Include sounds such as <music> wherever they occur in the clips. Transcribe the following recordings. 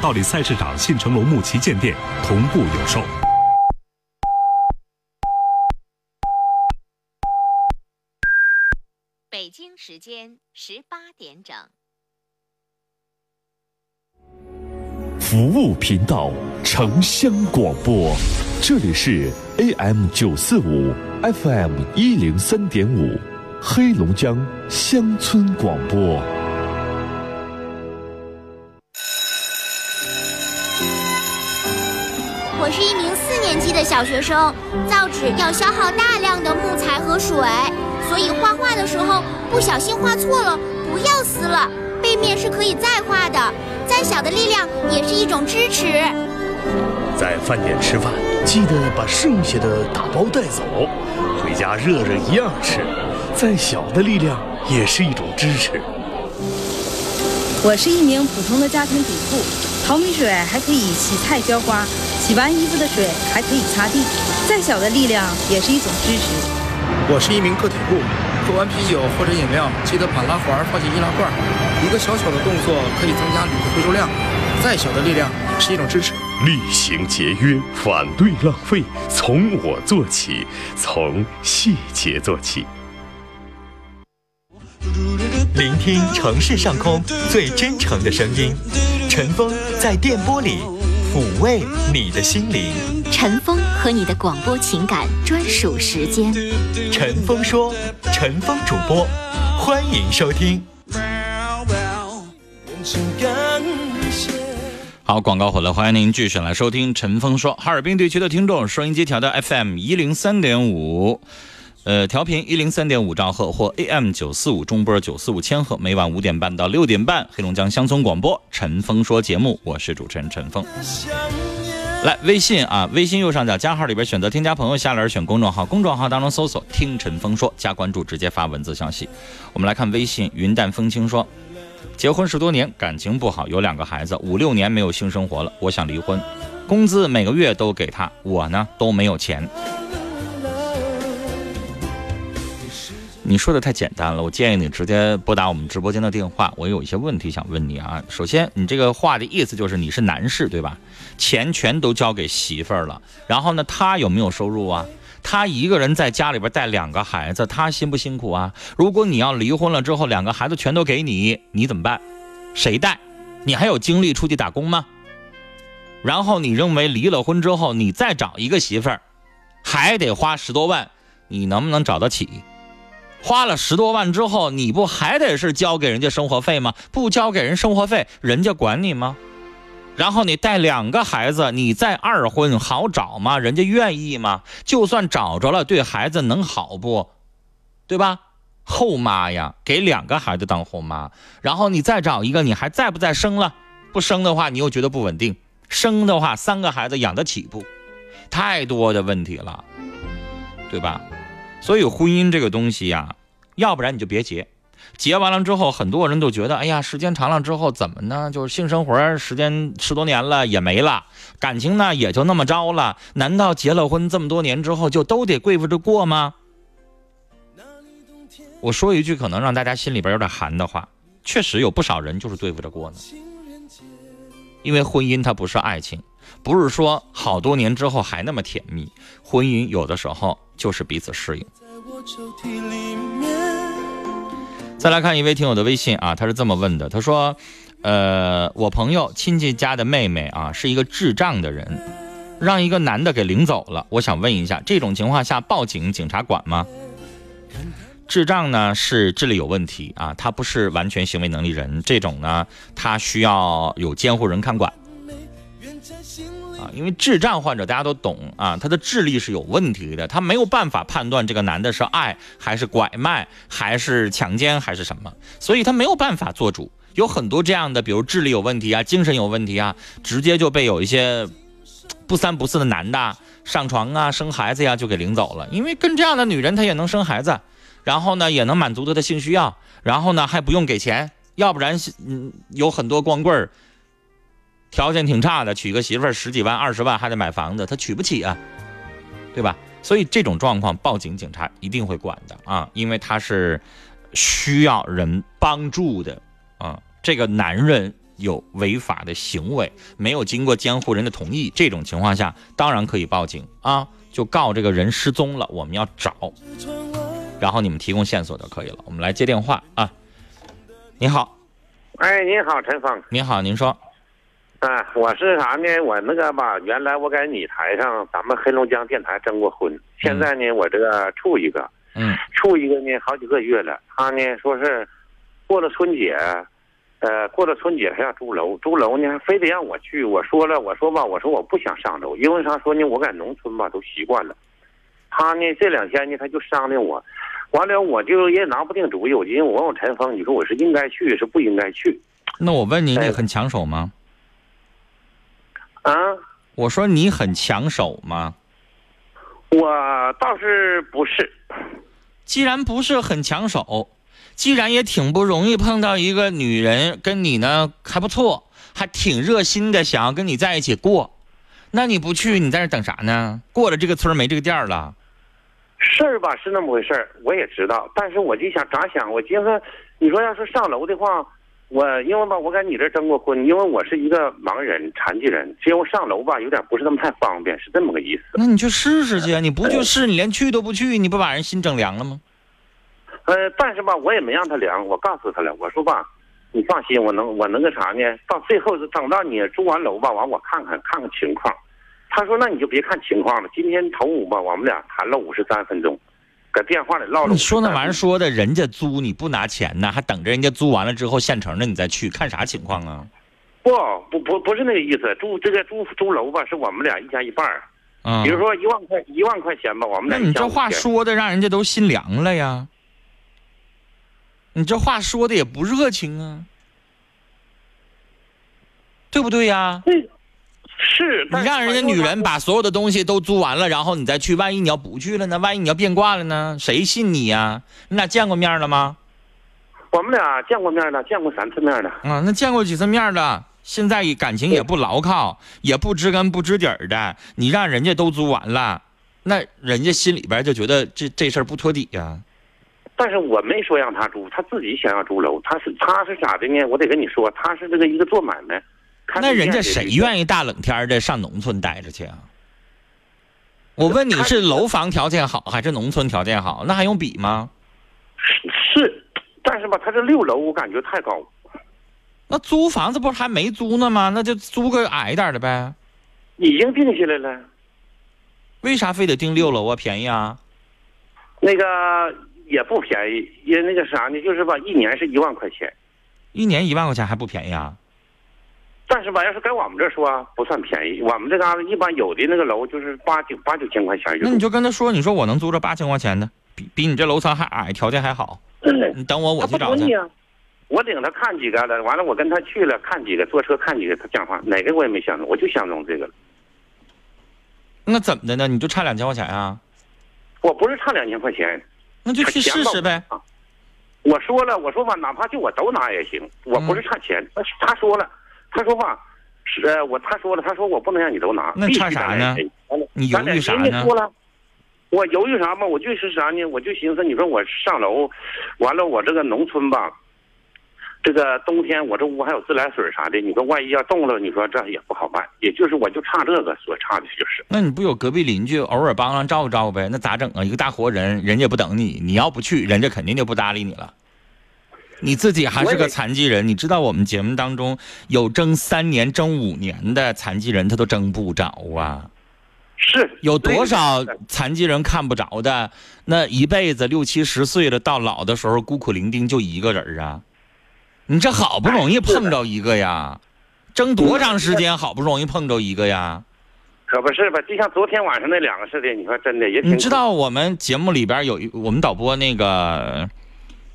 道里菜市场、信诚龙木旗舰店同步有售。北京时间十八点整。服务频道，城乡广播，这里是 AM 九四五，FM 一零三点五，黑龙江乡村广播。我是一名四年级的小学生，造纸要消耗大量的木材和水，所以画画的时候不小心画错了，不要撕了，背面是可以再画的。再小的力量也是一种支持。在饭店吃饭，记得把剩下的打包带走，回家热热一样吃。再小的力量也是一种支持。我是一名普通的家庭主妇，淘米水还可以洗菜浇花，洗完衣服的水还可以擦地。再小的力量也是一种支持。我是一名个体户，喝完啤酒或者饮料，记得把拉环放进易拉罐。一个小小的动作可以增加铝的回收量，再小的力量也是一种支持。厉行节约，反对浪费，从我做起，从细节做起。聆听城市上空最真诚的声音，陈峰在电波里抚慰你的心灵。陈峰和你的广播情感专属时间。陈峰说，陈峰主播，欢迎收听。好，广告回来，欢迎您继续来收听陈峰说。哈尔滨地区的听众，收音机调到 FM 一零三点五，呃，调频一零三点五兆赫或 AM 九四五中波九四五千赫，每晚五点半到六点半，黑龙江乡村广播陈峰说节目，我是主持人陈峰。来，微信啊，微信右上角加号里边选择添加朋友，下栏选公众号，公众号当中搜索“听陈峰说”，加关注，直接发文字消息。我们来看微信，云淡风轻说。结婚十多年，感情不好，有两个孩子，五六年没有性生活了，我想离婚。工资每个月都给他，我呢都没有钱。你说的太简单了，我建议你直接拨打我们直播间的电话。我有一些问题想问你啊。首先，你这个话的意思就是你是男士对吧？钱全都交给媳妇儿了，然后呢，他有没有收入啊？他一个人在家里边带两个孩子，他辛不辛苦啊？如果你要离婚了之后，两个孩子全都给你，你怎么办？谁带？你还有精力出去打工吗？然后你认为离了婚之后，你再找一个媳妇儿，还得花十多万，你能不能找得起？花了十多万之后，你不还得是交给人家生活费吗？不交给人生活费，人家管你吗？然后你带两个孩子，你再二婚好找吗？人家愿意吗？就算找着了，对孩子能好不？对吧？后妈呀，给两个孩子当后妈，然后你再找一个，你还在不在生了？不生的话，你又觉得不稳定；生的话，三个孩子养得起不？太多的问题了，对吧？所以婚姻这个东西呀，要不然你就别结。结完了之后，很多人都觉得，哎呀，时间长了之后怎么呢？就是性生活时间十多年了也没了，感情呢也就那么着了。难道结了婚这么多年之后就都得对付着过吗？我说一句可能让大家心里边有点寒的话，确实有不少人就是对付着过呢。因为婚姻它不是爱情，不是说好多年之后还那么甜蜜。婚姻有的时候就是彼此适应。再来看一位听友的微信啊，他是这么问的，他说：“呃，我朋友亲戚家的妹妹啊，是一个智障的人，让一个男的给领走了。我想问一下，这种情况下报警，警察管吗？智障呢是智力有问题啊，他不是完全行为能力人，这种呢他需要有监护人看管。”啊，因为智障患者大家都懂啊，他的智力是有问题的，他没有办法判断这个男的是爱还是拐卖还是强奸还是什么，所以他没有办法做主。有很多这样的，比如智力有问题啊，精神有问题啊，直接就被有一些不三不四的男的上床啊、生孩子呀就给领走了。因为跟这样的女人，她也能生孩子，然后呢也能满足她的性需要，然后呢还不用给钱，要不然嗯有很多光棍儿。条件挺差的，娶个媳妇儿十几万、二十万还得买房子，他娶不起啊，对吧？所以这种状况，报警警察一定会管的啊，因为他是需要人帮助的啊。这个男人有违法的行为，没有经过监护人的同意，这种情况下当然可以报警啊，就告这个人失踪了，我们要找，然后你们提供线索就可以了。我们来接电话啊，你好，哎，你好，陈峰。你好，您说。啊，我是啥呢？我那个吧，原来我在你台上，咱们黑龙江电台征过婚。现在呢，我这个处一个，嗯，处一个呢，好几个月了。他呢说是过了春节，呃，过了春节他要租楼，租楼呢非得让我去。我说了，我说吧，我说我不想上楼，因为啥说呢？我在农村吧都习惯了。他呢这两天呢他就商量我，完了我就也拿不定主意。我就问问陈峰，你说我是应该去是不应该去？那我问你，你很抢手吗？啊，我说你很抢手吗？我倒是不是。既然不是很抢手，既然也挺不容易碰到一个女人跟你呢还不错，还挺热心的，想要跟你在一起过，那你不去，你在这等啥呢？过了这个村没这个店了。事儿吧是那么回事儿，我也知道，但是我就想咋想？我寻思，你说要是上楼的话。我因为吧，我在你这征过婚，因为我是一个盲人、残疾人，只有上楼吧，有点不是那么太方便，是这么个意思。那你去试试去，你不去试，你连去都不去，你不把人心整凉了吗？呃，但是吧，我也没让他凉，我告诉他了，我说吧，你放心，我能，我能个啥呢？到最后是等到你租完楼吧，完我看看看看情况。他说那你就别看情况了，今天头五吧，我们俩谈了五十三分钟。搁电话里唠了。你说那玩意儿说的，人家租你不拿钱呢，还等着人家租完了之后现成的你再去看啥情况啊？不不不不是那个意思，租这个租租楼吧，是我们俩一家一半儿。嗯。比如说一万块一万块钱吧，我们俩。那你这话说的让人家都心凉了呀？你这话说的也不热情啊，对不对呀？对。是你让人家女人把所有的东西都租完了，然后你再去，万一你要不去了呢？万一你要变卦了呢？谁信你呀？你俩见过面了吗？我们俩见过面了，见过三次面了。啊，那见过几次面了？现在感情也不牢靠，也不知根不知底儿的。你让人家都租完了，那人家心里边就觉得这这事儿不托底呀。但是我没说让他租，他自己想要租楼。他是他是咋的呢？我得跟你说，他是这个一个做买卖。那人家谁愿意大冷天的上农村待着去啊？我问你是楼房条件好还是农村条件好？那还用比吗？是，但是吧，他这六楼我感觉太高。那租房子不是还没租呢吗？那就租个矮一点的呗。已经定下来了。为啥非得定六楼啊？便宜啊？那个也不便宜，也那个啥呢？就是吧，一年是一万块钱。一年一万块钱还不便宜啊？但是吧，要是在我们这说不算便宜，我们这嘎达一般有的那个楼就是八九八九千块钱。那你就跟他说，你说我能租着八千块钱的，比比你这楼层还矮，条件还好。你等我，我去找去。我领他看几个了，完了我跟他去了看几个，坐车看几个，他讲话哪个我也没相中，我就相中这个了。那怎么的呢？你就差两千块钱啊？我不是差两千块钱，那就去试试呗。我说了，我说吧，哪怕就我都拿也行，我不是差钱。他说了。他说话，是呃，我他说了，他说我不能让你都拿，那差啥呢？你犹豫啥呢？我犹豫啥嘛？我就是啥呢？我就寻思，你说我上楼，完了我这个农村吧，这个冬天我这屋还有自来水啥的，你说万一要冻了，你说这也不好办。也就是我就差这个，所差的就是。那你不有隔壁邻居偶尔帮忙照顾照顾呗？那咋整啊？一个大活人，人家不等你，你要不去，人家肯定就不搭理你了。你自己还是个残疾人，你知道我们节目当中有争三年、争五年的残疾人，他都争不着啊。是有多少残疾人看不着的？那一辈子六七十岁了，到老的时候孤苦伶仃就一个人啊。你这好不容易碰着一个呀，争多长时间好不容易碰着一个呀？可不是吧？就像昨天晚上那两个似的，你说真的也挺。你知道我们节目里边有我们导播那个。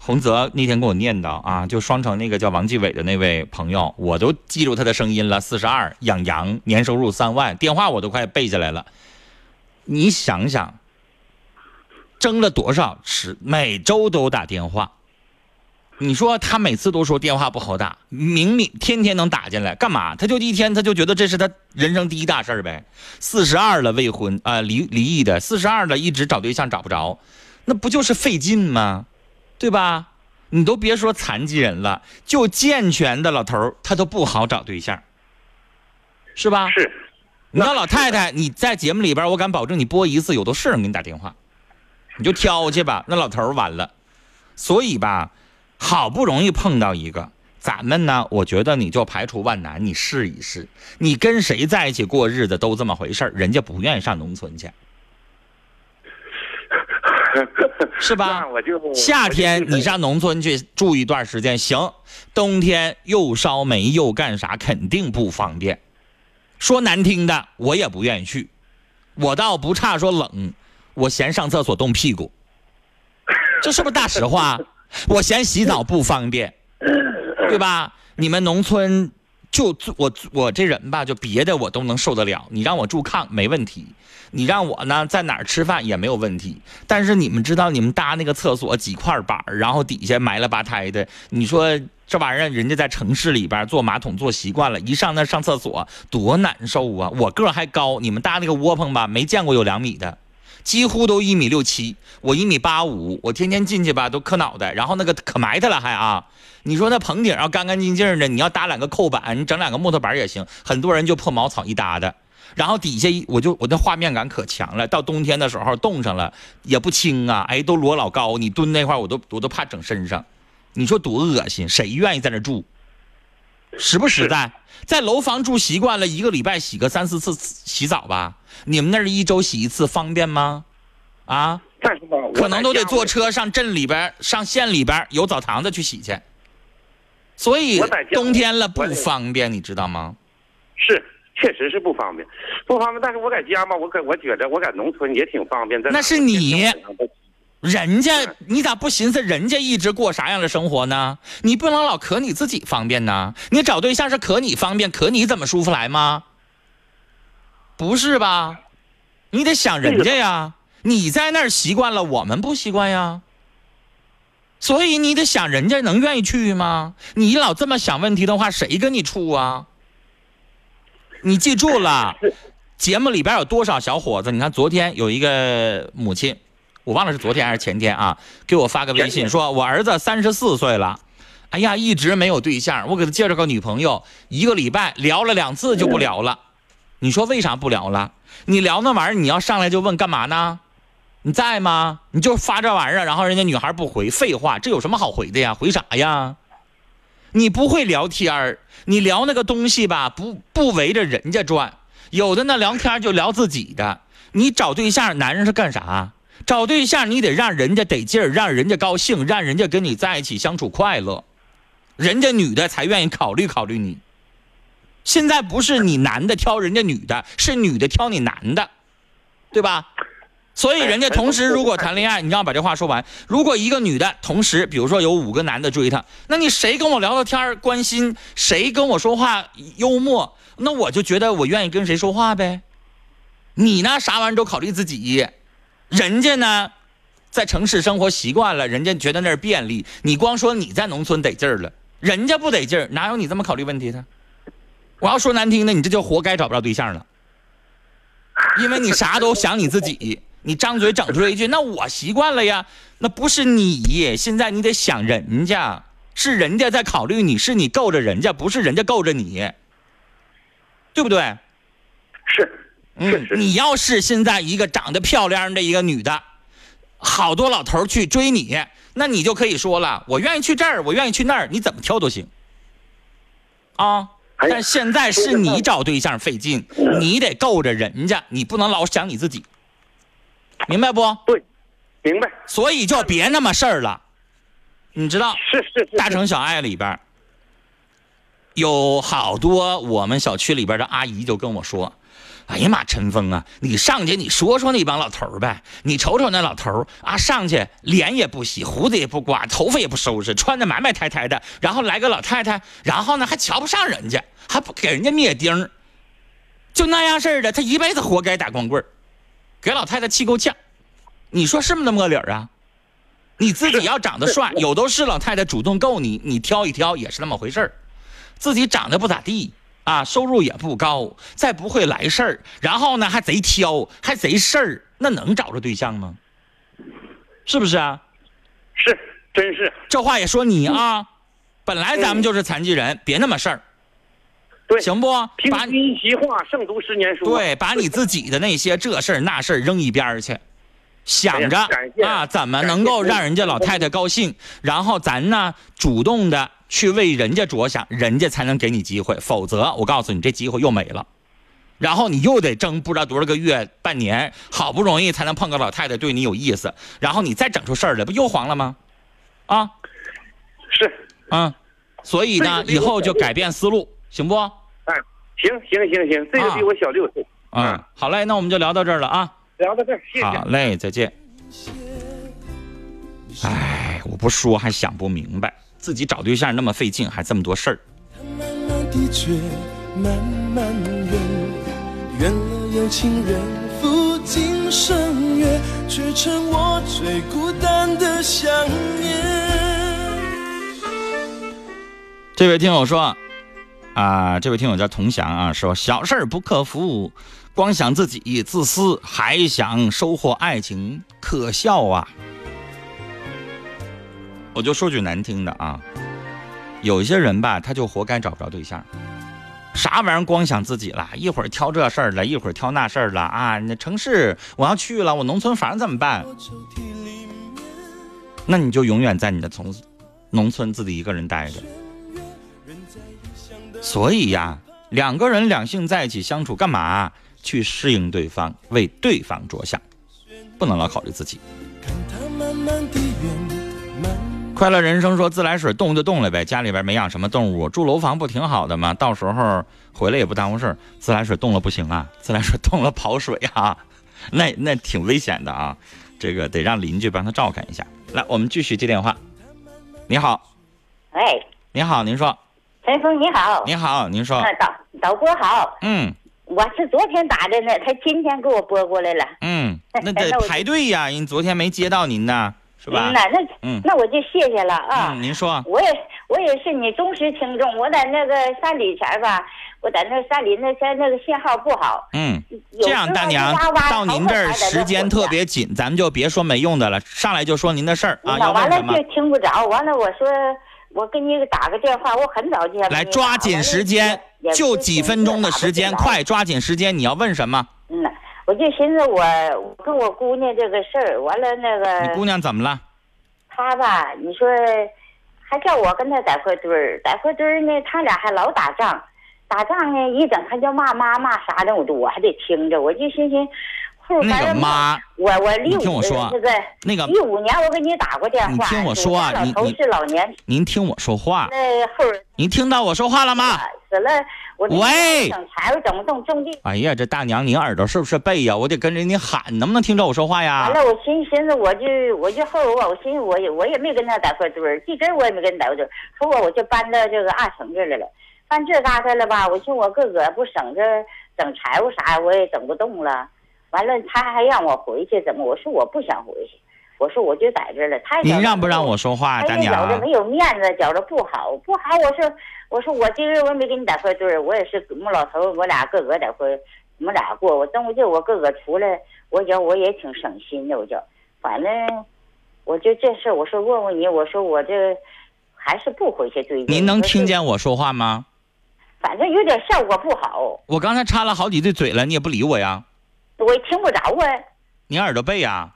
洪泽那天跟我念叨啊，就双城那个叫王继伟的那位朋友，我都记住他的声音了。四十二，养羊，年收入三万，电话我都快背下来了。你想想，争了多少次，每周都打电话。你说他每次都说电话不好打，明明天天能打进来，干嘛？他就一天他就觉得这是他人生第一大事呗。四十二了，未婚啊，离离异的，四十二了，一直找对象找不着，那不就是费劲吗？对吧？你都别说残疾人了，就健全的老头儿他都不好找对象，是吧？是。你要老太太，你在节目里边，我敢保证你播一次有的是人给你打电话，你就挑去吧。那老头儿完了，所以吧，好不容易碰到一个，咱们呢，我觉得你就排除万难，你试一试。你跟谁在一起过日子都这么回事儿，人家不愿意上农村去，<laughs> 是吧那？我就夏天你上农村去住一段时间行，冬天又烧煤又干啥，肯定不方便。说难听的，我也不愿意去。我倒不差说冷，我嫌上厕所冻屁股，这是不是大实话？我嫌洗澡不方便，对吧？你们农村就我我这人吧，就别的我都能受得了，你让我住炕没问题，你让我呢在哪儿吃饭也没有问题。但是你们知道，你们搭那个厕所几块板儿然后底下埋了吧胎的，你说这玩意儿人家在城市里边坐马桶坐习惯了，一上那上厕所多难受啊！我个儿还高，你们搭那个窝棚吧，没见过有两米的。几乎都一米六七，我一米八五，我天天进去吧都磕脑袋，然后那个可埋汰了还啊！你说那棚顶要干干净净的，你要搭两个扣板，你整两个木头板也行。很多人就破茅草一搭的，然后底下我就我那画面感可强了。到冬天的时候冻上了也不轻啊，哎都摞老高，你蹲那块我都我都怕整身上。你说多恶心，谁愿意在那住？实不实在？在楼房住习惯了，一个礼拜洗个三四次洗澡吧。你们那儿一周洗一次方便吗？啊，但是吧，可能都得坐车上镇里边、上县里边有澡堂子去洗去。所以冬天了不方便，你知道吗？是，确实是不方便，不方便。但是我在家嘛，我搁我觉着我在农村也挺方便。在那是你人家你咋不寻思人家一直过啥样的生活呢？你不能老可你自己方便呢？你找对象是可你方便，可你怎么舒服来吗？不是吧？你得想人家呀。你在那儿习惯了，我们不习惯呀。所以你得想人家能愿意去吗？你老这么想问题的话，谁跟你处啊？你记住了，<laughs> 节目里边有多少小伙子？你看昨天有一个母亲，我忘了是昨天还是前天啊，给我发个微信说，我儿子三十四岁了，哎呀，一直没有对象，我给他介绍个女朋友，一个礼拜聊了两次就不聊了。你说为啥不聊了？你聊那玩意儿，你要上来就问干嘛呢？你在吗？你就发这玩意儿，然后人家女孩不回，废话，这有什么好回的呀？回啥呀？你不会聊天儿，你聊那个东西吧，不不围着人家转。有的那，聊天就聊自己的。你找对象，男人是干啥？找对象你得让人家得劲儿，让人家高兴，让人家跟你在一起相处快乐，人家女的才愿意考虑考虑你。现在不是你男的挑人家女的，是女的挑你男的，对吧？所以人家同时如果谈恋爱，你让我把这话说完。如果一个女的同时，比如说有五个男的追她，那你谁跟我聊聊天儿关心，谁跟我说话幽默，那我就觉得我愿意跟谁说话呗。你呢，啥玩意儿都考虑自己，人家呢，在城市生活习惯了，人家觉得那儿便利。你光说你在农村得劲儿了，人家不得劲儿，哪有你这么考虑问题的？我要说难听的，你这就活该找不着对象了，因为你啥都想你自己，<laughs> 你张嘴整出来一句，那我习惯了呀，那不是你，现在你得想人家，是人家在考虑你，是你够着人家，不是人家够着你，对不对？是，嗯你要是现在一个长得漂亮的一个女的，好多老头去追你，那你就可以说了，我愿意去这儿，我愿意去那儿，你怎么挑都行。啊，但现在是你找对象费劲，你得够着人家，你不能老想你自己，明白不？对，明白。所以就别那么事儿了，你知道？是是是，大城小爱里边有好多我们小区里边的阿姨就跟我说：“哎呀妈，陈峰啊，你上去你说说那帮老头儿呗，你瞅瞅那老头儿啊，上去脸也不洗，胡子也不刮，头发也不收拾，穿的埋埋汰汰的，然后来个老太太，然后呢还瞧不上人家，还不给人家灭丁儿，就那样式儿的，他一辈子活该打光棍儿，给老太太气够呛。你说是不是那么个理儿啊？”你自己要长得帅，<laughs> 有都是老太太主动够你，你挑一挑也是那么回事儿。自己长得不咋地啊，收入也不高，再不会来事儿，然后呢还贼挑，还贼事儿，那能找着对象吗？是不是啊？是真是。这话也说你啊，本来咱们就是残疾人，别那么事儿，对，行不？听把君一席话，胜读十年书。对，把你自己的那些这事儿那事儿扔一边儿去，想着啊，怎么能够让人家老太太高兴，然后咱呢主动的去为人家着想，人家才能给你机会，否则我告诉你，这机会又没了。然后你又得争不知道多少个月、半年，好不容易才能碰个老太太对你有意思，然后你再整出事儿来，不又黄了吗？啊，是，啊，所以呢，以后就改变思路，行不？哎，行行行行，这个比我小六岁。嗯，好嘞，那我们就聊到这儿了啊。聊到这儿，谢谢。好嘞，再见。哎，我不说还想不明白，自己找对象那么费劲，还这么多事儿。慢慢的却慢慢远，远了有情人赴今生约，却成我最孤单的想念。这位听友说，啊，这位听友叫童祥啊，说小事儿不克服，光想自己自私，还想收获爱情，可笑啊！我就说句难听的啊，有一些人吧，他就活该找不着对象。啥玩意儿光想自己了，一会儿挑这事儿了，一会儿挑那事儿了啊！那城市我要去了，我农村房怎么办？那你就永远在你的从农村自己一个人待着。所以呀，两个人两性在一起相处，干嘛去适应对方，为对方着想，不能老考虑自己。它慢慢地远，慢快乐人生说自来水冻就冻了呗，家里边没养什么动物，住楼房不挺好的吗？到时候回来也不耽误事儿。自来水冻了不行啊，<laughs> 自来水冻了跑水啊，<laughs> 那那挺危险的啊，这个得让邻居帮他照看一下。来，我们继续接电话。你好，喂，你好，您说，陈峰你好，你好，您说啊，，导导播好，嗯我是昨天打的呢，他今天给我拨过来了，嗯，那得 <laughs> 排队呀，人昨天没接到您呢，是吧嗯？那那嗯那我就谢谢了啊。嗯，您说，我也我也是你忠实听众，我在那个山里前儿吧，我在那山里那前那个信号不好，嗯，这样，大娘到您这儿时间特别紧，咱们就别说没用的了，上来就说您的事儿啊，那完了就？听不着，完了我说我给你打个电话，我很早就来抓紧时间，就几分钟的时间，。快抓紧时间！你要问什么？嗯呐，我就寻思我我跟我姑娘这个事儿，完了那个你姑娘怎么了？她吧，你说还叫我跟她在块堆儿，在块堆儿呢，他俩还老打仗，打仗呢一整她就骂妈骂啥的，我都我还得听着，我就寻思。后那个妈，我我你六听我说啊这个那个一五年我给你打过电话，你听我说啊你你是老年，您听我说话，那后儿您听到我说话了吗？死了，我喂整柴火整种种地。哎呀，这大娘，您耳朵是不是背呀？我得跟着你喊，能不能听着我说话呀完？了，我寻寻思，我就我就后我我寻思，我也我也没跟他在块堆儿，地根儿我也没跟他在块堆儿，后我我就搬到这个二层这来了，搬这嘎达了吧？我寻我个个不省着整柴火啥，我也整不动了。完了，他还让我回去，怎么？我说我不想回去，我说我就在这儿了。他也觉得您让不让我说话，大他也觉着？没有面子，觉着不好，不好。我说，我说我今儿我也没跟你在块堆儿，我也是木老头，我俩个个在块，我们俩过。我等我就我个个出来，我觉我也挺省心的，我就反正我就这事，我说问问你，我说我这还是不回去对劲。您能听？见我说话吗？反正有点效果不好，我刚才插了好几句嘴了，你也不理我呀？我也听不着啊。您耳朵背呀？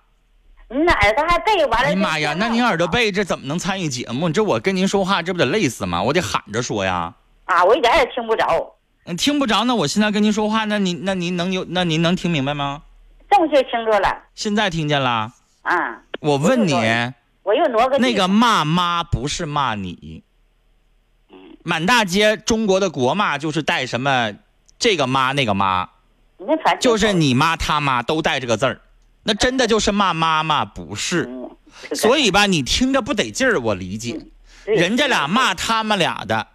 你那耳朵还背完了？哎呀妈呀，那您耳朵背，这怎么能参与节目？这我跟您说话，这不得累死吗？我得喊着说呀。啊，我一点也听不着，嗯，听不着，那我现在跟您说话，那您那您能有那您能听明白吗？正确听着了现在听见了？啊。我问你，我又挪个那个骂妈不是骂你，满大街中国的国骂就是带什么这个妈那个妈，那反正就是你妈他妈都带这个字儿，那真的就是骂妈妈不是？嗯所以吧，你听着不得劲儿，我理解。对人家俩骂他们俩的，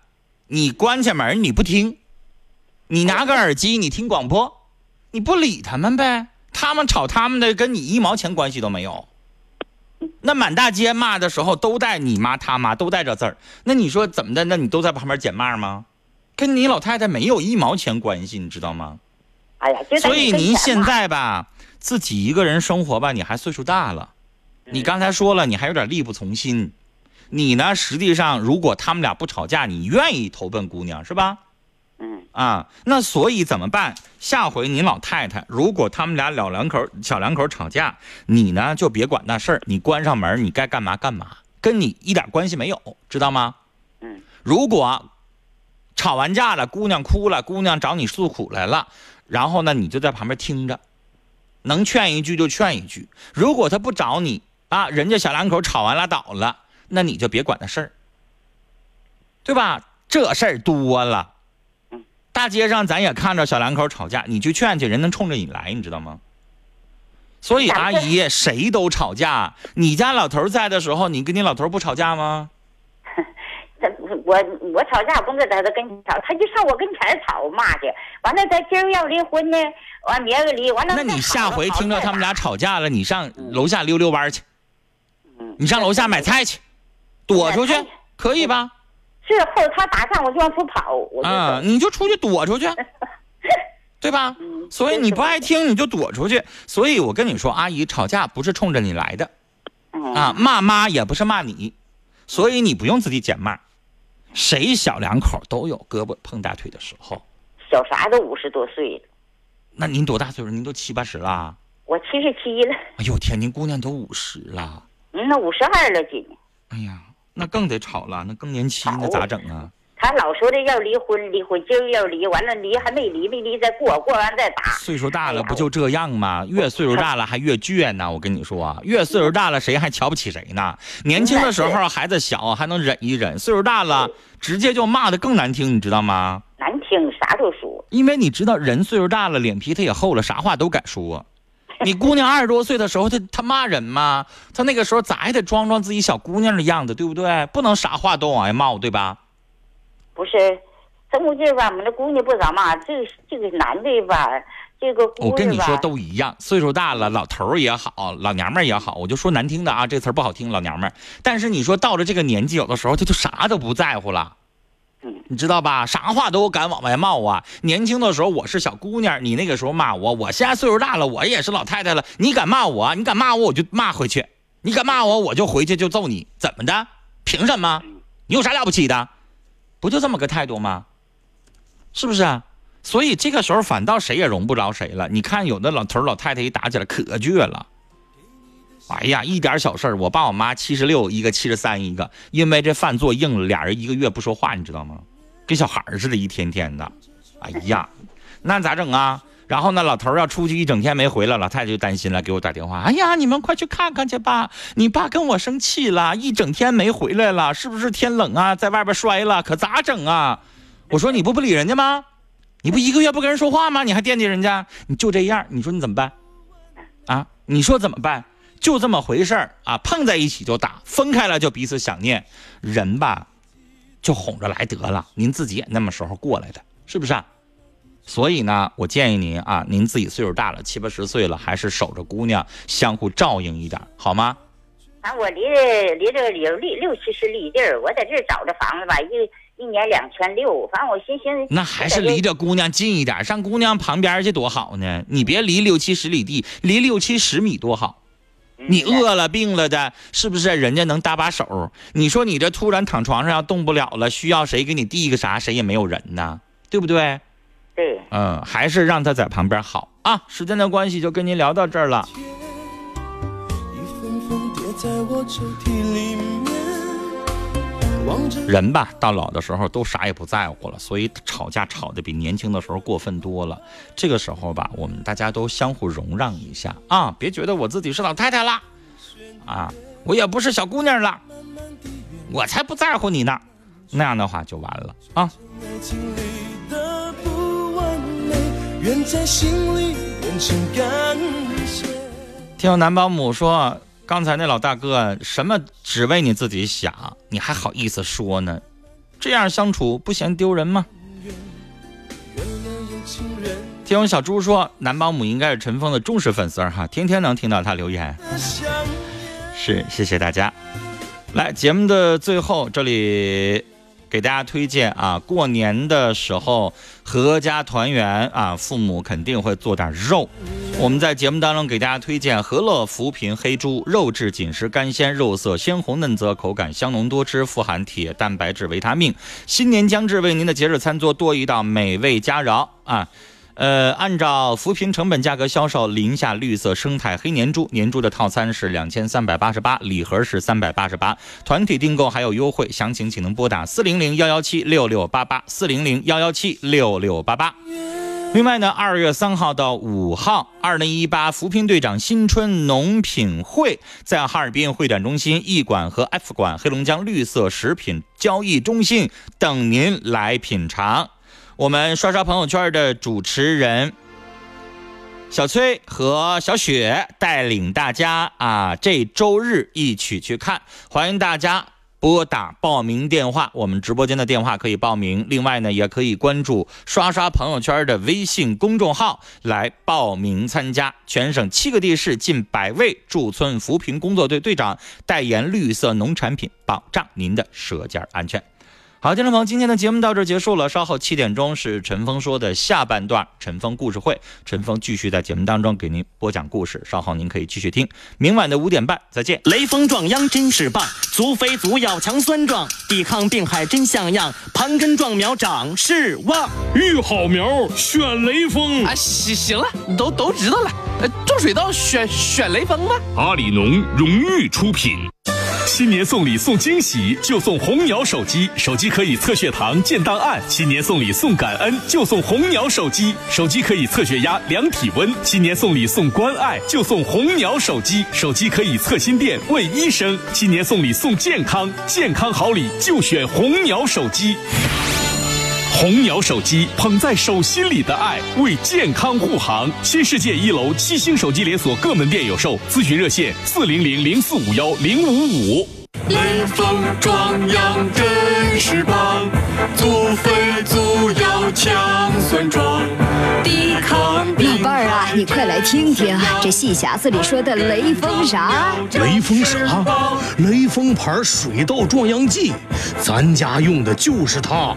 你关起门你不听，你拿个耳机你听广播，你不理他们呗，他们吵他们的，跟你一毛钱关系都没有。那满大街骂的时候都带你妈他妈都带这字儿，那你说怎么的？那你都在旁边捡骂吗？跟你老太太没有一毛钱关系，你知道吗？哎呀，就所以您现在吧，自己一个人生活吧，你还岁数大了，你刚才说了，你还有点力不从心，你呢，实际上如果他们俩不吵架，你愿意投奔姑娘是吧？嗯啊，那所以怎么办？下回您老太太如果他们俩老两口小两口吵架，你呢就别管那事儿，你关上门，你该干嘛干嘛，跟你一点关系没有，知道吗？嗯，如果吵完架了，姑娘哭了，姑娘找你诉苦来了，然后呢，你就在旁边听着，能劝一句就劝一句。如果他不找你啊，人家小两口吵完拉倒了，那你就别管那事儿，对吧？这事儿多了。大街上咱也看着小两口吵架，你去劝去，人能冲着你来，你知道吗？所以阿姨，谁都吵架。你家老头在的时候，你跟你老头不吵架吗？他我我吵架不跟他他跟吵，他就上我跟前吵骂去。完了，他今儿要离婚呢，完明儿个离，完了。那你下回听着他们俩吵架了，你上楼下溜溜弯去，你上楼下买菜去，躲出去，可以吧？是后他打上我就往出跑，我啊，你就出去躲出去，<laughs> 对吧？所以你不爱听你就躲出去。所以我跟你说，阿姨吵架不是冲着你来的，啊，骂妈也不是骂你，所以你不用自己捡骂。谁小两口都有胳膊碰大腿的时候。小啥都五十多岁了，那您多大岁数？您都七八十了？我七十七了。哎呦天，您姑娘都五十了。嗯，那五十二了今年。哎呀。那更得吵了，那更年期，那咋整啊？他老说的要离婚，离婚今儿要离，完了离还没离，没离再过，过完再打。岁数大了不就这样吗？越岁数大了还越倔呢。我跟你说，越岁数大了谁还瞧不起谁呢？年轻的时候孩子小还能忍一忍，岁数大了直接就骂的更难听，你知道吗？难听，啥都说。因为你知道人岁数大了，脸皮他也厚了，啥话都敢说。<laughs> 你姑娘二十多岁的时候，她她骂人吗？她那个时候咋也得装装自己小姑娘的样子，对不对？不能啥话都往外冒，对吧？不是，这么劲吧？我们那姑娘不咋骂，这个这个男的吧，这个我跟你说都一样，岁数大了，老头儿也好，老娘们儿也好，我就说难听的啊，这词儿不好听，老娘们儿。但是你说到了这个年纪，有的时候他就啥都不在乎了。你知道吧？啥话都敢往外冒啊！年轻的时候我是小姑娘，你那个时候骂我，我现在岁数大了，我也是老太太了。你敢骂我？你敢骂我，我就骂回去。你敢骂我，我就回去就揍你。怎么的？凭什么？你有啥了不起的？不就这么个态度吗？是不是啊？所以这个时候反倒谁也容不着谁了。你看有的老头老太太一打起来可倔了。哎呀，一点小事我爸我妈七十六一个，七十三一个，因为这饭做硬了，俩人一个月不说话，你知道吗？跟小孩似的，一天天的。哎呀，那咋整啊？然后呢，老头要出去一整天没回来，老太太就担心了，给我打电话。哎呀，你们快去看看去吧，你爸跟我生气了，一整天没回来了，是不是天冷啊，在外边摔了？可咋整啊？我说你不不理人家吗？你不一个月不跟人说话吗？你还惦记人家？你就这样，你说你怎么办？啊？你说怎么办？就这么回事儿啊，碰在一起就打，分开了就彼此想念。人吧，就哄着来得了。您自己也那么时候过来的，是不是？所以呢，我建议您啊，您自己岁数大了，七八十岁了，还是守着姑娘，相互照应一点，好吗？啊，我离离这有六六七十里地儿，我在这找着房子吧，一一年两千六，反正我寻寻。那还是离着姑娘近一点，上姑娘旁边去多好呢。你别离六七十里地，离六七十米多好。你饿了病了的，是不是？人家能搭把手。你说你这突然躺床上要动不了了，需要谁给你递个啥？谁也没有人呐，对不对？对。嗯，还是让他在旁边好啊。时间的关系，就跟您聊到这儿了。人吧，到老的时候都啥也不在乎了，所以吵架吵的比年轻的时候过分多了。这个时候吧，我们大家都相互容让一下啊，别觉得我自己是老太太了，啊，我也不是小姑娘了，我才不在乎你呢，那样的话就完了啊。愿在心里变成感谢听有男保姆说。刚才那老大哥，什么只为你自己想，你还好意思说呢？这样相处不嫌丢人吗？听我小猪说，男保姆应该是陈峰的忠实粉丝哈，天天能听到他留言。是，谢谢大家。来，节目的最后，这里给大家推荐啊，过年的时候阖家团圆啊，父母肯定会做点肉。我们在节目当中给大家推荐和乐扶贫黑猪，肉质紧实干鲜，肉色鲜红嫩泽，口感香浓多汁，富含铁、蛋白质、维他命。新年将至，为您的节日餐桌多一道美味佳肴啊！呃，按照扶贫成本价格销售，宁夏绿色生态黑年猪，年猪的套餐是两千三百八十八，礼盒是三百八十八，团体订购还有优惠，详情请能拨打四零零幺幺七六六八八四零零幺幺七六六八八。另外呢，二月三号到五号，二零一八扶贫队长新春农品会在哈尔滨会展中心 E 馆和 F 馆黑龙江绿色食品交易中心等您来品尝。我们刷刷朋友圈的主持人小崔和小雪带领大家啊，这周日一起去看，欢迎大家拨打报名电话，我们直播间的电话可以报名。另外呢，也可以关注刷刷朋友圈的微信公众号来报名参加。全省七个地市近百位驻村扶贫工作队队长代言绿色农产品，保障您的舌尖安全。好，听众朋友，今天的节目到这结束了。稍后七点钟是陈峰说的下半段，陈峰故事会，陈峰继续在节目当中给您播讲故事。稍后您可以继续听。明晚的五点半再见。雷锋壮秧真是棒，足肥足要强酸壮，抵抗病害真像样，盘根壮苗长势旺。育好苗选雷锋啊，行行了，都都知道了。呃，种水稻选选雷锋吧？阿里农荣誉出品。新年送礼送惊喜，就送红鸟手机，手机可以测血糖、建档案。新年送礼送感恩，就送红鸟手机，手机可以测血压、量体温。新年送礼送关爱，就送红鸟手机，手机可以测心电、问医生。新年送礼送健康，健康好礼就选红鸟手机。红鸟手机捧在手心里的爱，为健康护航。新世界一楼七星手机连锁各门店有售，咨询热线四零零零四五幺零五五。雷锋壮阳真是棒，足肥足要强酸壮，抵抗老伴儿啊，你快来听听这戏匣子里说的雷锋啥？雷锋啥？雷锋牌水稻壮秧剂，咱家用的就是它，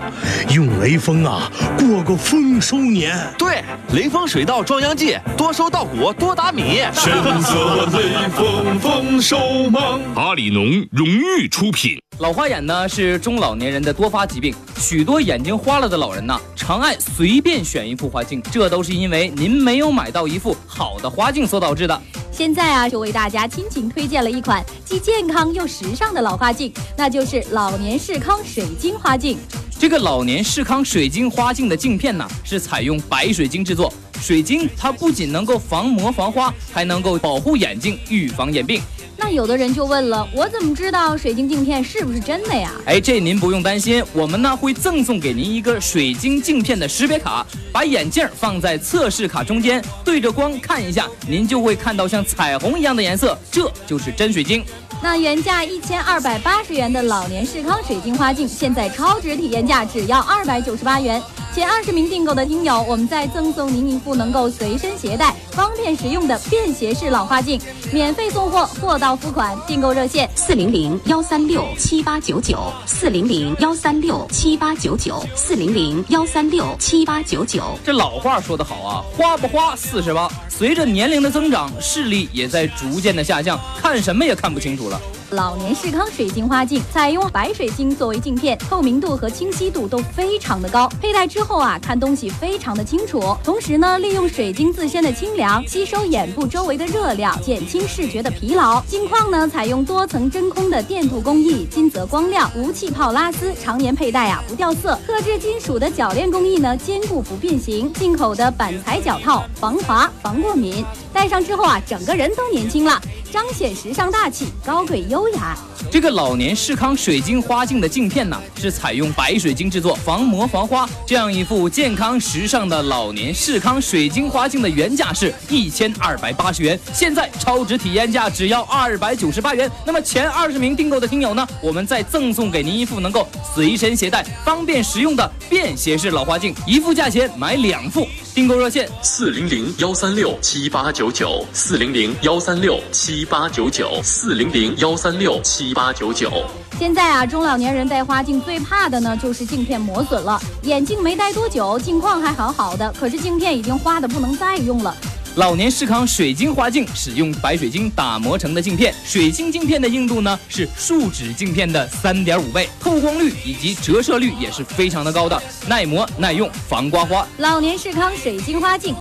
用雷锋啊，过个丰收年。对，雷锋水稻壮秧剂，多收稻谷，多打米。选择雷锋丰收忙，阿里农荣誉出品。老花眼呢是中老年人的多发疾病，许多眼睛花了的老人呢，常爱随便选一副花镜，这都是因为您没有买到一副好的花镜所导致的。现在啊，就为大家亲情推荐了一款既健康又时尚的老花镜，那就是老年视康水晶花镜。这个老年视康水晶花镜的镜片呢，是采用白水晶制作。水晶它不仅能够防磨防花，还能够保护眼睛，预防眼病。那有的人就问了，我怎么知道水晶镜片是不是真的呀？哎，这您不用担心，我们呢会赠送给您一个水晶镜片的识别卡，把眼镜放在测试卡中间，对着光看一下，您就会看到像彩虹一样的颜色，这就是真水晶。那原价一千二百八十元的老年视康水晶花镜，现在超值体验价只要二百九十八元。前二十名订购的听友，我们再赠送您一副能够随身携带、方便实用的便携式老花镜，免费送货，货到付款。订购热线：四零零幺三六七八九九，四零零幺三六七八九九，四零零幺三六七八九九。这老话说得好啊，花不花四十八。随着年龄的增长，视力也在逐渐的下降，看什么也看不清楚了。老年视康水晶花镜采用白水晶作为镜片，透明度和清晰度都非常的高，佩戴之后啊，看东西非常的清楚。同时呢，利用水晶自身的清凉，吸收眼部周围的热量，减轻视觉的疲劳。镜框呢，采用多层真空的电镀工艺，金泽光亮，无气泡拉丝，常年佩戴啊不掉色。特制金属的铰链工艺呢，坚固不变形。进口的板材脚套，防滑防过敏，戴上之后啊，整个人都年轻了。彰显时尚大气、高贵优雅。这个老年视康水晶花镜的镜片呢，是采用白水晶制作，防磨防花。这样一副健康时尚的老年视康水晶花镜的原价是一千二百八十元，现在超值体验价只要二百九十八元。那么前二十名订购的听友呢，我们再赠送给您一副能够随身携带、方便实用的便携式老花镜，一副价钱买两副。订购热线四零零幺三六七八九九，四零零幺三六七八九九，四零零幺三六七八九九。现在啊，中老年人戴花镜最怕的呢，就是镜片磨损了。眼镜没戴多久，镜框还好好的，可是镜片已经花的不能再用了。老年视康水晶花镜使用白水晶打磨成的镜片，水晶镜片的硬度呢是树脂镜片的三点五倍，透光率以及折射率也是非常的高的，耐磨耐用，防刮花。老年视康水晶花镜。